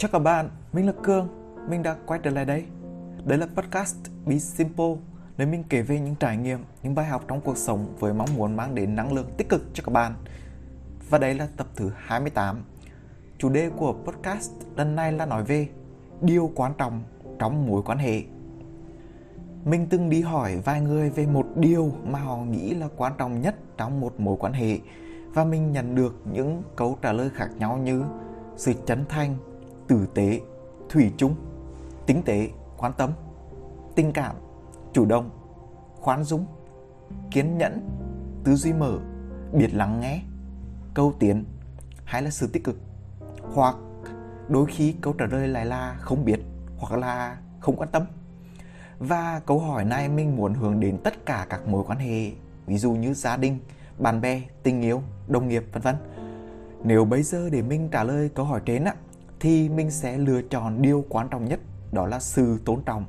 Chào các bạn, mình là Cương, mình đã quay trở lại đây. Đây là podcast Be Simple, nơi mình kể về những trải nghiệm, những bài học trong cuộc sống với mong muốn mang đến năng lượng tích cực cho các bạn. Và đây là tập thứ 28. Chủ đề của podcast lần này là nói về điều quan trọng trong mối quan hệ. Mình từng đi hỏi vài người về một điều mà họ nghĩ là quan trọng nhất trong một mối quan hệ và mình nhận được những câu trả lời khác nhau như sự chân thành, tử tế, thủy chung, tính tế, quan tâm, tình cảm, chủ động, khoan dung, kiên nhẫn, tư duy mở, biết lắng nghe, câu tiến hay là sự tích cực. Hoặc đôi khi câu trả lời lại là không biết hoặc là không quan tâm. Và câu hỏi này mình muốn hướng đến tất cả các mối quan hệ, ví dụ như gia đình, bạn bè, tình yêu, đồng nghiệp vân vân. Nếu bây giờ để mình trả lời câu hỏi trên á thì mình sẽ lựa chọn điều quan trọng nhất đó là sự tôn trọng.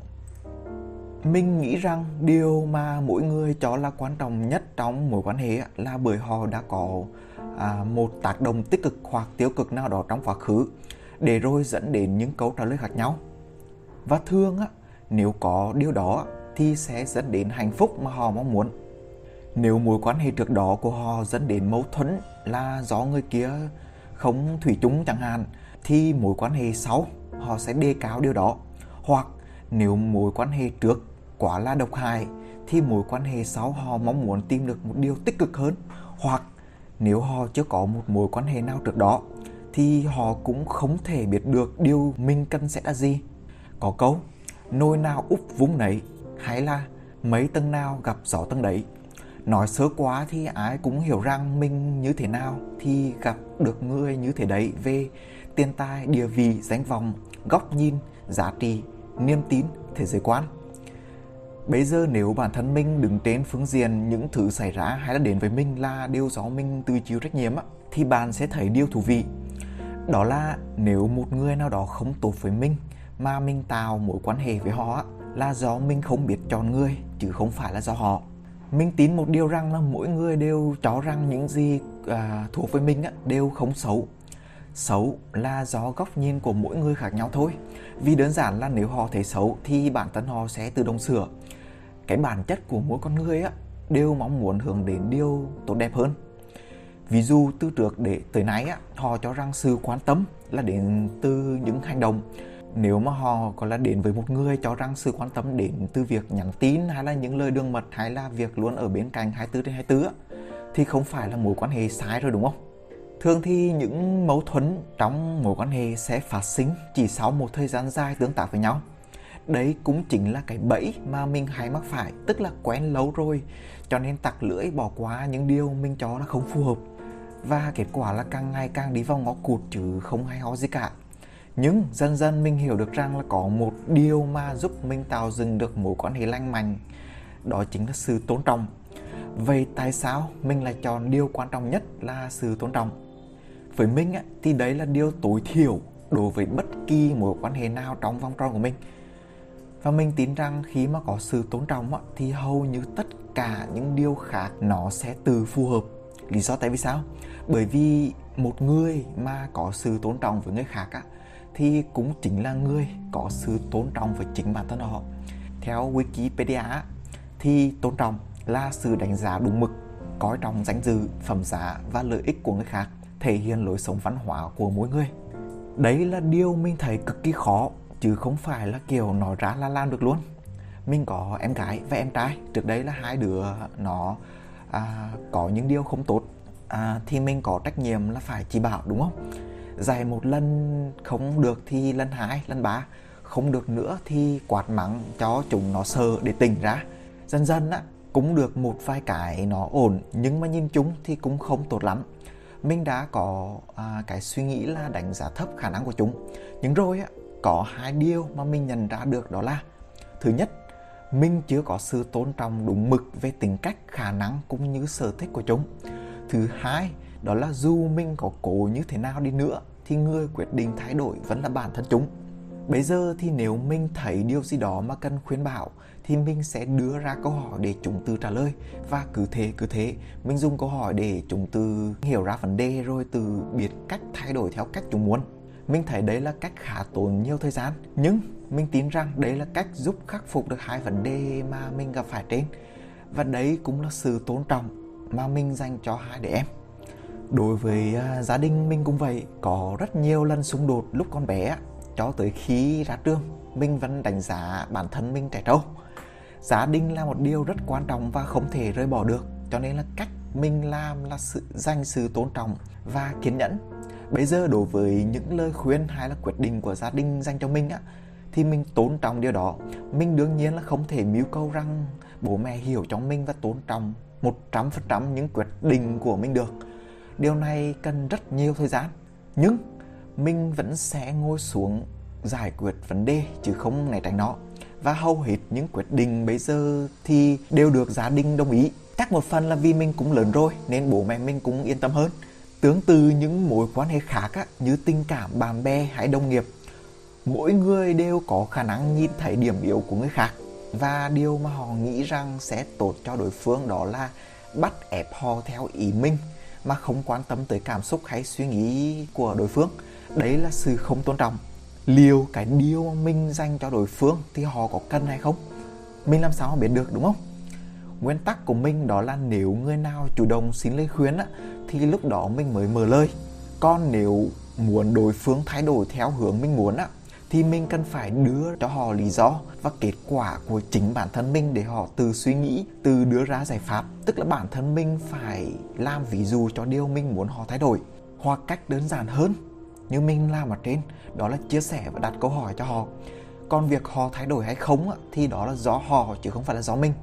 Mình nghĩ rằng điều mà mỗi người cho là quan trọng nhất trong mối quan hệ là bởi họ đã có à, một tác động tích cực hoặc tiêu cực nào đó trong quá khứ để rồi dẫn đến những câu trả lời khác nhau. Và thường á, nếu có điều đó thì sẽ dẫn đến hạnh phúc mà họ mong muốn. Nếu mối quan hệ trước đó của họ dẫn đến mâu thuẫn là do người kia không thủy chung chẳng hạn thì mối quan hệ sau họ sẽ đề cao điều đó. Hoặc nếu mối quan hệ trước quá là độc hại thì mối quan hệ sau họ mong muốn tìm được một điều tích cực hơn. Hoặc nếu họ chưa có một mối quan hệ nào trước đó thì họ cũng không thể biết được điều mình cần sẽ là gì. Có câu, nồi nào úp vung nấy hay là mấy tầng nào gặp gió tầng đấy nói sớ quá thì ai cũng hiểu rằng mình như thế nào thì gặp được người như thế đấy về tiền tài địa vị danh vọng góc nhìn giá trị niềm tin thế giới quan. Bây giờ nếu bản thân mình đứng trên phương diện những thứ xảy ra hay là đến với mình là điều do mình tự chịu trách nhiệm thì bạn sẽ thấy điều thú vị. Đó là nếu một người nào đó không tốt với mình mà mình tạo mối quan hệ với họ là do mình không biết chọn người chứ không phải là do họ. Mình tin một điều rằng là mỗi người đều cho rằng những gì à, thuộc với mình á, đều không xấu xấu là do góc nhìn của mỗi người khác nhau thôi. Vì đơn giản là nếu họ thấy xấu thì bản thân họ sẽ tự động sửa. Cái bản chất của mỗi con người á, đều mong muốn hướng đến điều tốt đẹp hơn. Ví dụ, từ trước để tới nay á, họ cho rằng sự quan tâm là đến từ những hành động. Nếu mà họ có là đến với một người cho rằng sự quan tâm đến từ việc nhắn tin hay là những lời đường mật hay là việc luôn ở bên cạnh 24 trên 24 thì không phải là mối quan hệ sai rồi, đúng không? Thường thì những mâu thuẫn trong mối quan hệ sẽ phát sinh chỉ sau một thời gian dài tương tác với nhau. Đấy cũng chính là cái bẫy mà mình hay mắc phải, tức là quen lâu rồi, cho nên tặc lưỡi bỏ qua những điều mình cho là không phù hợp. Và kết quả là càng ngày càng đi vào ngõ cụt chứ không hay ho gì cả nhưng dần dần mình hiểu được rằng là có một điều mà giúp mình tạo dựng được mối quan hệ lành mạnh đó chính là sự tôn trọng vậy tại sao mình lại chọn điều quan trọng nhất là sự tôn trọng với mình thì đấy là điều tối thiểu đối với bất kỳ mối quan hệ nào trong vòng tròn của mình. Và mình tin rằng khi mà có sự tôn trọng thì hầu như tất cả những điều khác nó sẽ từ phù hợp. Lý do tại vì sao? Bởi vì một người mà có sự tôn trọng với người khác á, thì cũng chính là người có sự tôn trọng với chính bản thân họ. Theo Wikipedia thì tôn trọng là sự đánh giá đúng mực, coi trọng danh dự, phẩm giá và lợi ích của người khác, thể hiện lối sống văn hóa của mỗi người. Đấy là điều mình thấy cực kỳ khó chứ không phải là kiểu nói ra là làm được luôn. Mình có em gái và em trai, trước đây là hai đứa nó à, có những điều không tốt à, thì mình có trách nhiệm là phải chỉ bảo đúng không? dạy một lần không được thì lần hai lần ba không được nữa thì quạt mắng cho chúng nó sợ để tỉnh ra dần dần á cũng được một vài cái nó ổn nhưng mà nhìn chúng thì cũng không tốt lắm mình đã có à, cái suy nghĩ là đánh giá thấp khả năng của chúng. Nhưng rồi á có hai điều mà mình nhận ra được đó là thứ nhất mình chưa có sự tôn trọng đúng mực về tính cách khả năng cũng như sở thích của chúng. Thứ hai đó là dù mình có cố như thế nào đi nữa thì người quyết định thay đổi vẫn là bản thân chúng bây giờ thì nếu mình thấy điều gì đó mà cần khuyên bảo, thì mình sẽ đưa ra câu hỏi để chúng từ trả lời. Và cứ thế cứ thế, mình dùng câu hỏi để chúng từ hiểu ra vấn đề rồi từ biết cách thay đổi theo cách chúng muốn. Mình thấy đấy là cách khá tốn nhiều thời gian, nhưng mình tin rằng đấy là cách giúp khắc phục được hai vấn đề mà mình gặp phải trên. Và đấy cũng là sự tôn trọng mà mình dành cho hai đứa em. Đối với à, gia đình mình cũng vậy, có rất nhiều lần xung đột lúc con bé cho tới khi ra trường mình vẫn đánh giá bản thân mình trẻ trâu. Gia đình là một điều rất quan trọng và không thể rời bỏ được, cho nên là cách mình làm là sự dành sự tôn trọng và kiên nhẫn. Bây giờ đối với những lời khuyên hay là quyết định của gia đình dành cho mình á, thì mình tôn trọng điều đó. Mình đương nhiên là không thể mưu cầu rằng bố mẹ hiểu cho mình và tôn trọng 100% những quyết định của mình được. Điều này cần rất nhiều thời gian, nhưng mình vẫn sẽ ngồi xuống giải quyết vấn đề chứ không né tránh nó. Và hầu hết những quyết định bây giờ thì đều được gia đình đồng ý. Chắc một phần là vì mình cũng lớn rồi nên bố mẹ mình cũng yên tâm hơn. Tương tự những mối quan hệ khác á, như tình cảm bạn bè hay đồng nghiệp mỗi người đều có khả năng nhìn thấy điểm yếu của người khác. Và điều mà họ nghĩ rằng sẽ tốt cho đối phương đó là bắt ép họ theo ý mình mà không quan tâm tới cảm xúc hay suy nghĩ của đối phương đấy là sự không tôn trọng. Liệu cái điều mà mình dành cho đối phương thì họ có cần hay không? Mình làm sao mà biết được đúng không? Nguyên tắc của mình đó là nếu người nào chủ động xin lời khuyên á, thì lúc đó mình mới mở lời. Còn nếu muốn đối phương thay đổi theo hướng mình muốn á, thì mình cần phải đưa cho họ lý do và kết quả của chính bản thân mình để họ từ suy nghĩ từ đưa ra giải pháp. Tức là bản thân mình phải làm ví dụ cho điều mình muốn họ thay đổi. Hoặc cách đơn giản hơn như mình làm ở trên, đó là chia sẻ và đặt câu hỏi cho họ. Còn việc họ thay đổi hay không thì đó là do họ chứ không phải là do mình.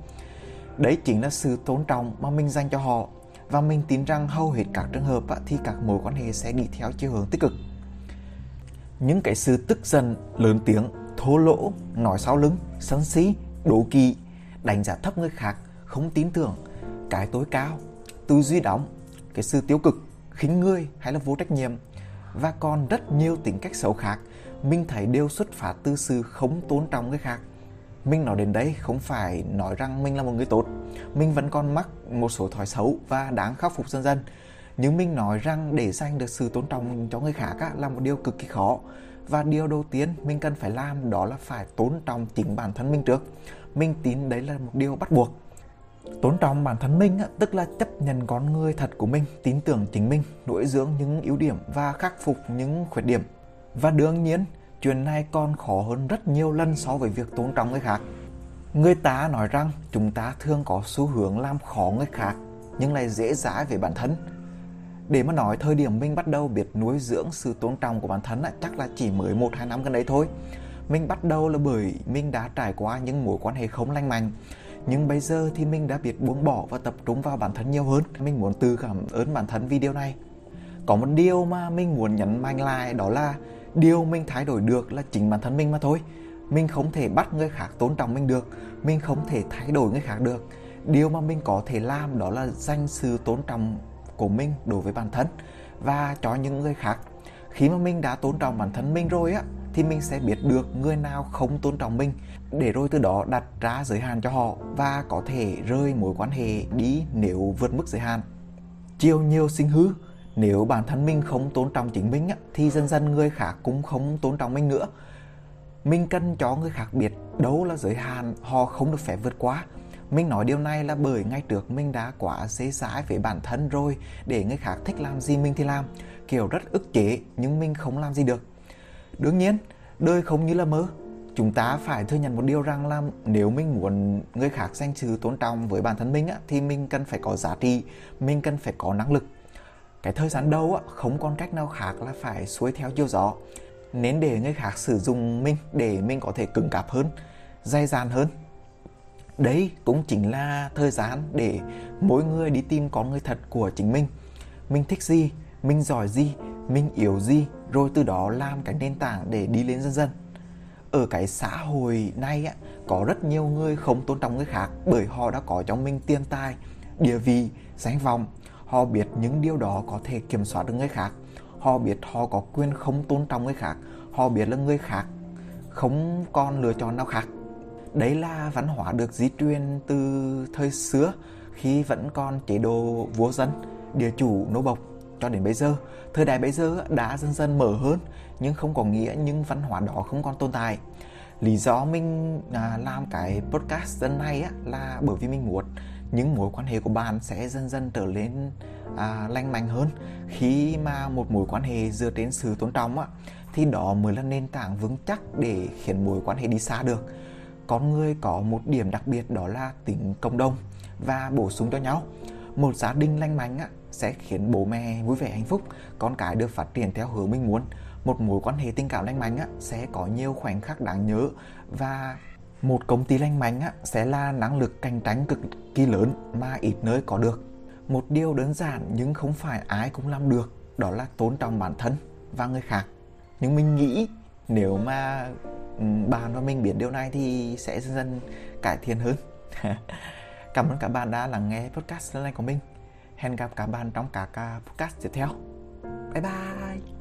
Đấy chính là sự tôn trọng mà mình dành cho họ. Và mình tin rằng hầu hết các trường hợp thì các mối quan hệ sẽ đi theo chiều hướng tích cực. Những cái sự tức giận, lớn tiếng, thô lỗ, nói sau lưng, sân si, đố kỵ, đánh giá thấp người khác, không tin tưởng, cái tối cao, tư duy đóng, cái sự tiêu cực, khinh người hay là vô trách nhiệm và còn rất nhiều tính cách xấu khác. Mình thấy đều xuất phát từ sự không tôn trọng người khác. Mình nói đến đây không phải nói rằng mình là một người tốt. Mình vẫn còn mắc một số thói xấu và đáng khắc phục dần dần. Nhưng mình nói rằng để dành được sự tôn trọng cho người khác á, là một điều cực kỳ khó. Và điều đầu tiên mình cần phải làm đó là phải tôn trọng chính bản thân mình trước. Mình tin đấy là một điều bắt buộc tôn trọng bản thân mình á, tức là chấp nhận con người thật của mình tin tưởng chính mình nuôi dưỡng những ưu điểm và khắc phục những khuyết điểm. Và đương nhiên chuyện này còn khó hơn rất nhiều lần so với việc tôn trọng người khác. Người ta nói rằng chúng ta thường có xu hướng làm khó người khác nhưng lại dễ dãi về bản thân. Để mà nói thời điểm mình bắt đầu biết nuôi dưỡng sự tôn trọng của bản thân á, chắc là chỉ mới một hai năm gần đây thôi. Mình bắt đầu là bởi mình đã trải qua những mối quan hệ không lành mạnh nhưng bây giờ thì mình đã biết buông bỏ và tập trung vào bản thân nhiều hơn. Mình muốn từ cảm ơn bản thân vì điều này. Có một điều mà mình muốn nhấn mạnh lại, đó là điều mình thay đổi được là chính bản thân mình mà thôi. Mình không thể bắt người khác tôn trọng mình được. Mình không thể thay đổi người khác được. Điều mà mình có thể làm đó là dành sự tôn trọng của mình đối với bản thân và cho những người khác. Khi mà mình đã tôn trọng bản thân mình rồi á thì mình sẽ biết được người nào không tôn trọng mình, để rồi từ đó đặt ra giới hạn cho họ và có thể rơi mối quan hệ đi nếu vượt mức giới hạn. Chiều nhiều sinh hư, nếu bản thân mình không tôn trọng chính mình thì dần dần người khác cũng không tôn trọng mình nữa. Mình cần cho người khác biết đâu là giới hạn, họ không được phép vượt qua. Mình nói điều này là bởi ngay trước mình đã quá dễ dãi với bản thân rồi, để người khác thích làm gì mình thì làm. Kiểu rất ức chế, nhưng mình không làm gì được đương nhiên đời không như là mơ. Chúng ta phải thừa nhận một điều rằng là nếu mình muốn người khác dành sự tôn trọng với bản thân mình á, thì mình cần phải có giá trị mình cần phải có năng lực. Cái thời gian đầu á, không còn cách nào khác là phải xuôi theo chiều gió. Nên để người khác sử dụng mình để mình có thể cứng cáp hơn dày dàn hơn. Đấy cũng chính là thời gian để mỗi người đi tìm con người thật của chính mình. Mình thích gì mình giỏi gì mình yếu gì rồi từ đó làm cái nền tảng để đi lên dần dần. Ở cái xã hội này á, có rất nhiều người không tôn trọng người khác bởi họ đã có trong mình tiền tài địa vị danh vọng. Họ biết những điều đó có thể kiểm soát được người khác. Họ biết họ có quyền không tôn trọng người khác. Họ biết là người khác không còn lựa chọn nào khác. Đấy là văn hóa được di truyền từ thời xưa khi vẫn còn chế độ vua dân địa chủ nô bộc cho đến bây giờ. Thời đại bây giờ đã dần dần mở hơn nhưng không có nghĩa những văn hóa đó không còn tồn tại. Lý do mình à, làm cái podcast lần này là bởi vì mình muốn những mối quan hệ của bạn sẽ dần dần trở nên à, lành mạnh hơn. Khi mà một mối quan hệ dựa trên sự tôn trọng á, thì đó mới là nền tảng vững chắc để khiến mối quan hệ đi xa được. Con người có một điểm đặc biệt đó là tính cộng đồng và bổ sung cho nhau. Một gia đình lành mạnh á, sẽ khiến bố mẹ vui vẻ hạnh phúc con cái được phát triển theo hướng mình muốn. Một mối quan hệ tình cảm lành mạnh á, sẽ có nhiều khoảnh khắc đáng nhớ và một công ty lành mạnh á, sẽ là năng lực cạnh tranh cực kỳ lớn mà ít nơi có được. Một điều đơn giản nhưng không phải ai cũng làm được đó là tôn trọng bản thân và người khác. Nhưng mình nghĩ nếu mà ừ, bạn và mình biết điều này thì sẽ dần dần cải thiện hơn. Cảm ơn các bạn đã lắng nghe podcast lần này của mình hẹn gặp các bạn trong các podcast tiếp theo. Bye bye.